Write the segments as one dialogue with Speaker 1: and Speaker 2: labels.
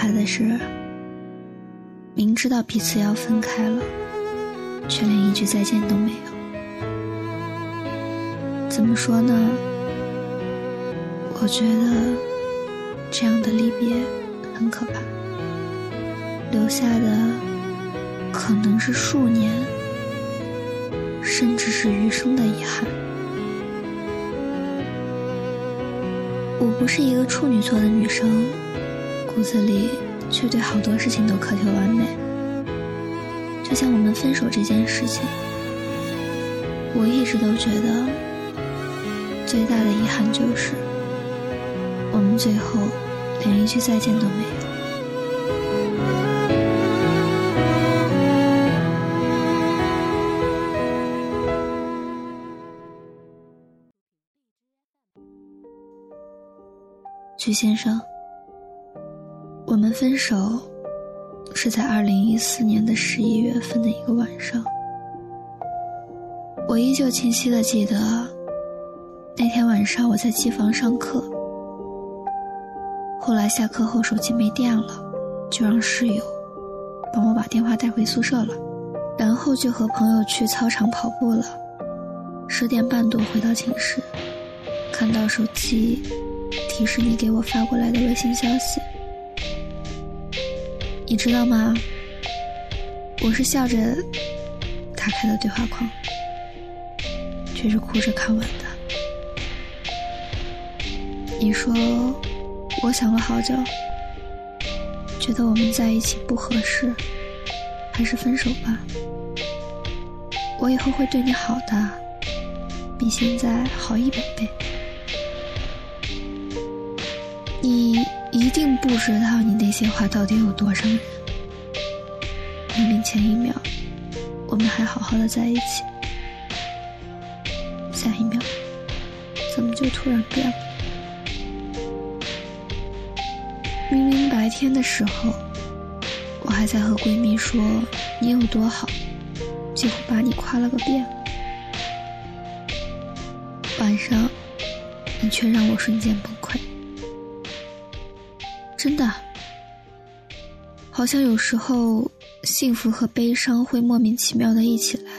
Speaker 1: 怕的是，明知道彼此要分开了，却连一句再见都没有。怎么说呢？我觉得这样的离别很可怕，留下的可能是数年，甚至是余生的遗憾。我不是一个处女座的女生，骨子里却对好多事情都苛求完美。就像我们分手这件事情，我一直都觉得最大的遗憾就是，我们最后连一句再见都没有。徐先生，我们分手是在二零一四年的十一月份的一个晚上。我依旧清晰的记得，那天晚上我在机房上课。后来下课后手机没电了，就让室友帮我把电话带回宿舍了，然后就和朋友去操场跑步了。十点半多回到寝室，看到手机。提示你给我发过来的微信消息，你知道吗？我是笑着打开的对话框，却是哭着看完的。你说，我想了好久，觉得我们在一起不合适，还是分手吧。我以后会对你好的，比现在好一百倍。你一定不知道，你那些话到底有多伤人。明明前一秒我们还好好的在一起，下一秒怎么就突然变了？明明白天的时候，我还在和闺蜜说你有多好，几乎把你夸了个遍。晚上，你却让我瞬间崩溃。真的，好像有时候幸福和悲伤会莫名其妙的一起来。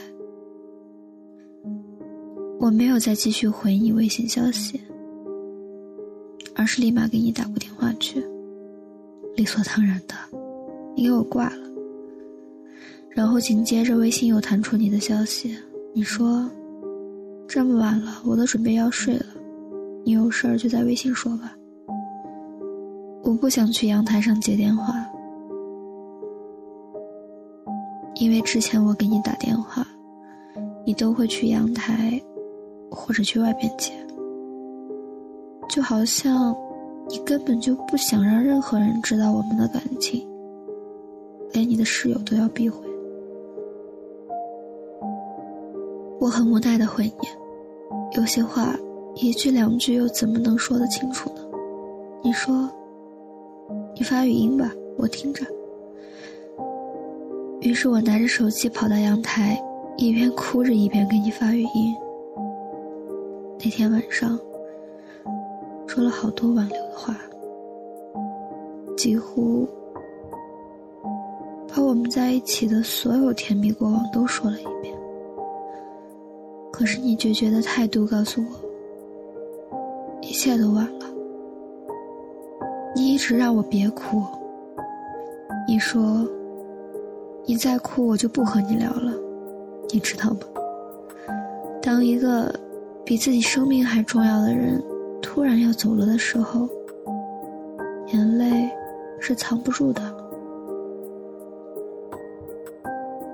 Speaker 1: 我没有再继续回你微信消息，而是立马给你打过电话去，理所当然的，你给我挂了。然后紧接着微信又弹出你的消息，你说这么晚了，我都准备要睡了，你有事儿就在微信说吧。不想去阳台上接电话，因为之前我给你打电话，你都会去阳台，或者去外边接，就好像你根本就不想让任何人知道我们的感情，连你的室友都要避讳。我很无奈的回你，有些话一句两句又怎么能说得清楚呢？你说。你发语音吧，我听着。于是我拿着手机跑到阳台，一边哭着一边给你发语音。那天晚上，说了好多挽留的话，几乎把我们在一起的所有甜蜜过往都说了一遍。可是你决绝的态度告诉我，一切都晚了。直让我别哭。你说，你再哭我就不和你聊了，你知道吗？当一个比自己生命还重要的人突然要走了的时候，眼泪是藏不住的。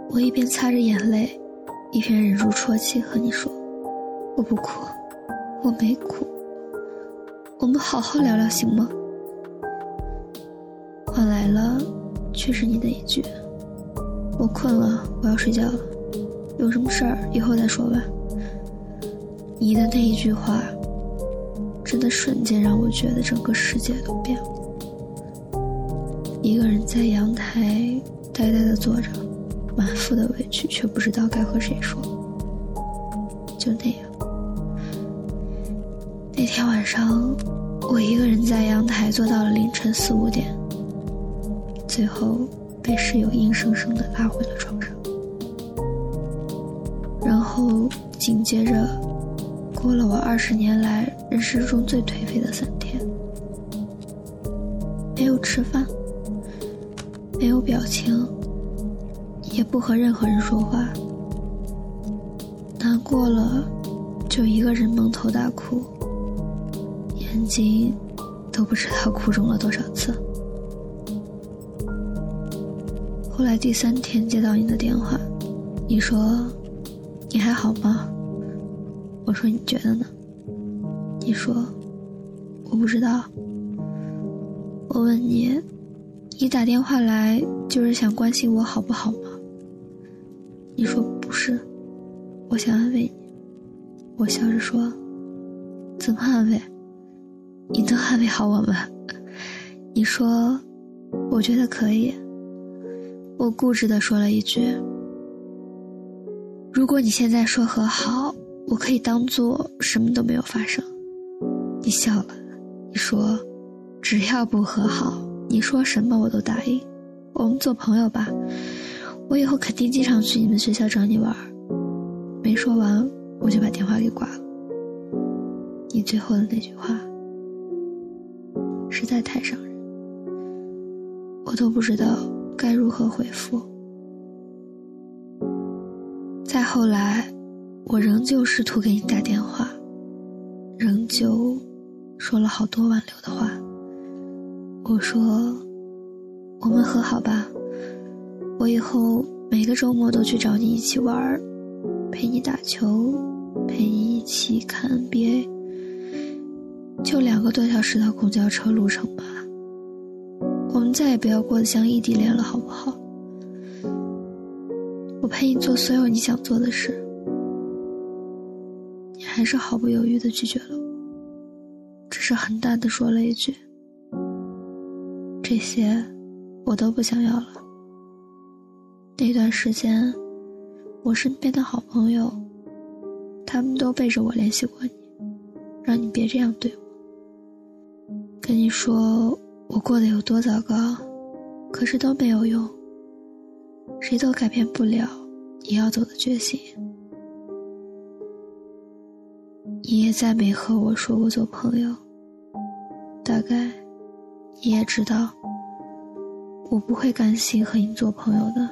Speaker 1: 我一边擦着眼泪，一边忍住啜泣和你说：“我不哭，我没哭，我们好好聊聊行吗？”换来了，却是你的一句：“我困了，我要睡觉了，有什么事儿以后再说吧。”你的那一句话，真的瞬间让我觉得整个世界都变了。一个人在阳台呆呆的坐着，满腹的委屈，却不知道该和谁说。就那样，那天晚上，我一个人在阳台坐到了凌晨四五点，最后被室友硬生生的拉回了床上。然后紧接着，过了我二十年来人生中最颓废的三天，没有吃饭，没有表情，也不和任何人说话，难过了就一个人蒙头大哭，眼睛都不知道哭肿了多少次。后来第三天接到你的电话，你说。你还好吗？我说你觉得呢？你说我不知道。我问你，你打电话来就是想关心我好不好吗？你说不是，我想安慰你。我笑着说，怎么安慰？你能安慰好我吗？你说，我觉得可以。我固执的说了一句。如果你现在说和好，我可以当做什么都没有发生。你笑了，你说，只要不和好，你说什么我都答应。我们做朋友吧，我以后肯定经常去你们学校找你玩。没说完，我就把电话给挂了。你最后的那句话，实在太伤人，我都不知道该如何回复。再后来，我仍旧试图给你打电话，仍旧说了好多挽留的话。我说：“我们和好吧，我以后每个周末都去找你一起玩，陪你打球，陪你一起看 NBA。就两个多小时的公交车路程吧。再也不要过得像异地恋了，好不好？”我陪你做所有你想做的事，你还是毫不犹豫的拒绝了我，只是很淡的说了一句：“这些我都不想要了。”那段时间，我身边的好朋友，他们都背着我联系过你，让你别这样对我，跟你说我过得有多糟糕，可是都没有用。谁都改变不了你要走的决心。你也再没和我说过做朋友，大概你也知道，我不会甘心和你做朋友的。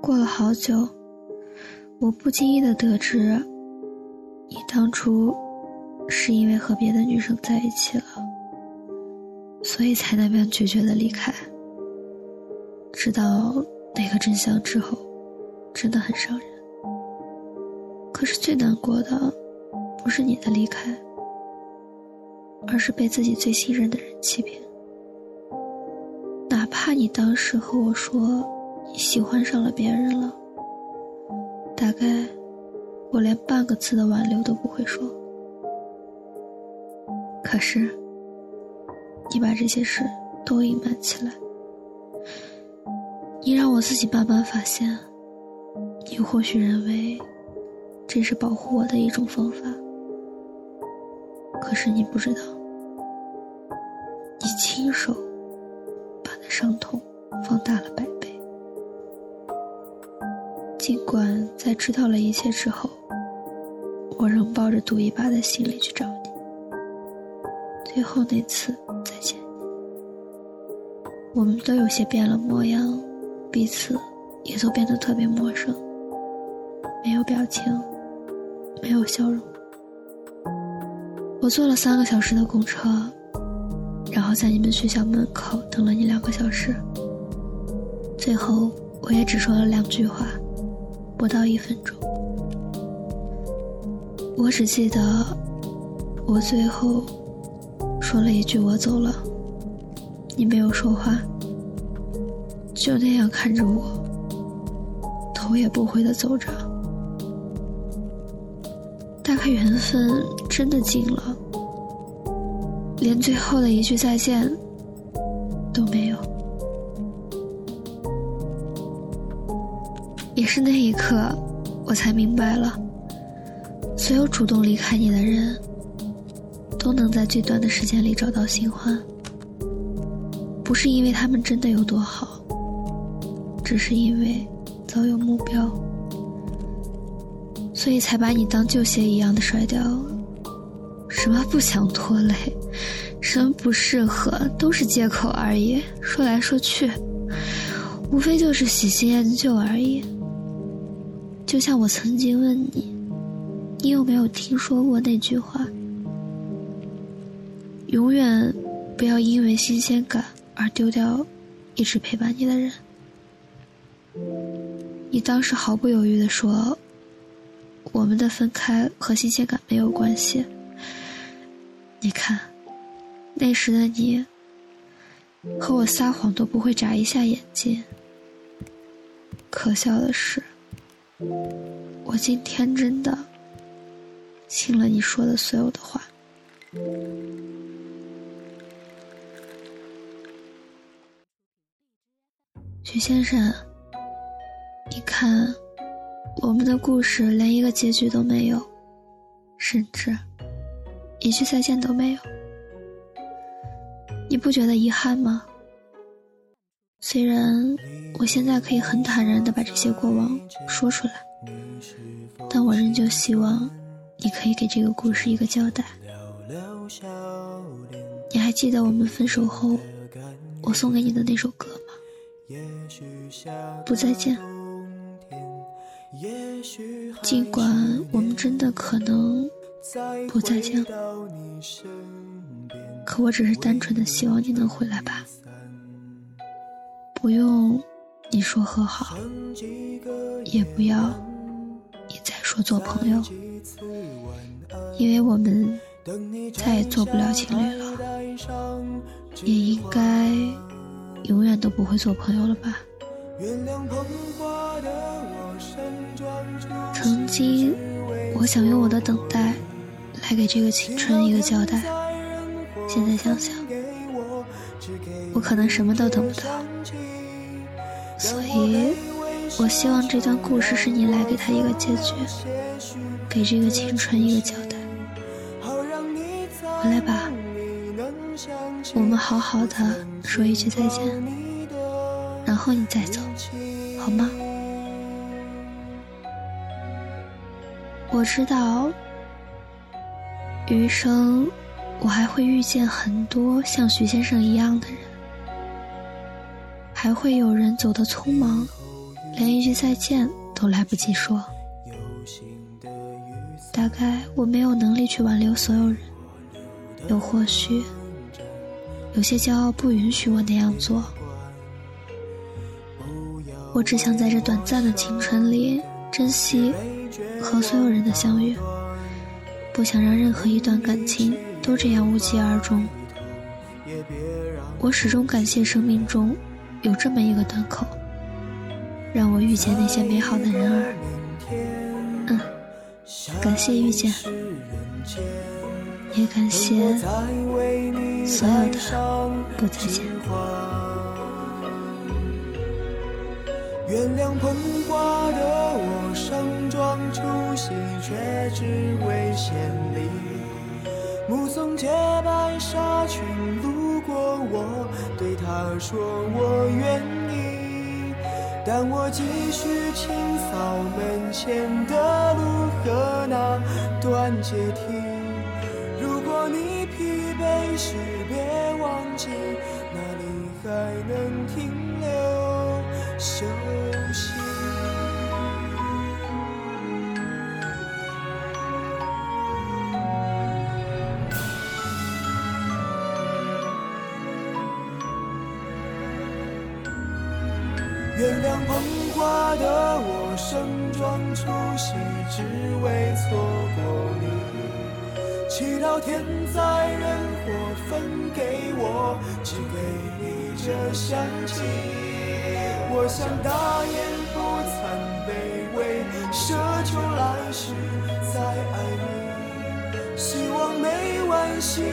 Speaker 1: 过了好久，我不经意的得知，你当初是因为和别的女生在一起了，所以才那样决绝的离开。知道那个真相之后，真的很伤人。可是最难过的，不是你的离开，而是被自己最信任的人欺骗。哪怕你当时和我说你喜欢上了别人了，大概我连半个字的挽留都不会说。可是，你把这些事都隐瞒起来。你让我自己慢慢发现，你或许认为这是保护我的一种方法，可是你不知道，你亲手把那伤痛放大了百倍。尽管在知道了一切之后，我仍抱着赌一把的心理去找你，最后那次再见，我们都有些变了模样。彼此也都变得特别陌生，没有表情，没有笑容。我坐了三个小时的公车，然后在你们学校门口等了你两个小时。最后，我也只说了两句话，不到一分钟。我只记得，我最后说了一句“我走了”，你没有说话。就那样看着我，头也不回的走着。大概缘分真的尽了，连最后的一句再见都没有。也是那一刻，我才明白了，所有主动离开你的人，都能在最短的时间里找到新欢，不是因为他们真的有多好，只是因为早有目标，所以才把你当旧鞋一样的甩掉。什么不想拖累，什么不适合，都是借口而已。说来说去，无非就是喜新厌旧而已。就像我曾经问你，你有没有听说过那句话？永远不要因为新鲜感而丢掉一直陪伴你的人。你当时毫不犹豫的说：“我们的分开和新鲜感没有关系。”你看，那时的你和我撒谎都不会眨一下眼睛。可笑的是，我竟天真的信了你说的所有的话。徐先生，你看，我们的故事连一个结局都没有，甚至一句再见都没有，你不觉得遗憾吗？虽然我现在可以很坦然的把这些过往说出来，但我仍旧希望你可以给这个故事一个交代。你还记得我们分手后，我送给你的那首歌吗？不再见。尽管我们真的可能不再见，可我只是单纯的希望你能回来吧。不用你说和好，也不要你再说做朋友，因为我们再也做不了情侣了，也应该永远都不会做朋友了吧。曾经，我想用我的等待来给这个青春一个交代。现在想想，我可能什么都等不到。所以，我希望这段故事是你来给他一个结局，给这个青春一个交代。回来吧，我们好好的说一句再见。然后你再走，好吗？我知道，余生我还会遇见很多像徐先生一样的人，还会有人走得匆忙，连一句再见都来不及说。大概我没有能力去挽留所有人，又或许有些骄傲不允许我那样做。我只想在这短暂的青春里珍惜和所有人的相遇，不想让任何一段感情都这样无疾而终。我始终感谢生命中有这么一个端口，让我遇见那些美好的人儿。嗯，感谢遇见，也感谢所有的不再见。
Speaker 2: 原谅捧花的我，盛装出席，却只为献礼。目送洁白纱裙路过，我对他说我愿意。但我继续清扫门前的路和那段阶梯。如果你疲惫时，别忘记哪里还能停留。休息。原谅捧花的我，盛装出席，只为错过你。祈祷天灾人祸分给我，只给你这香气。我想大言不惭卑微，奢求来世再爱你。希望每晚星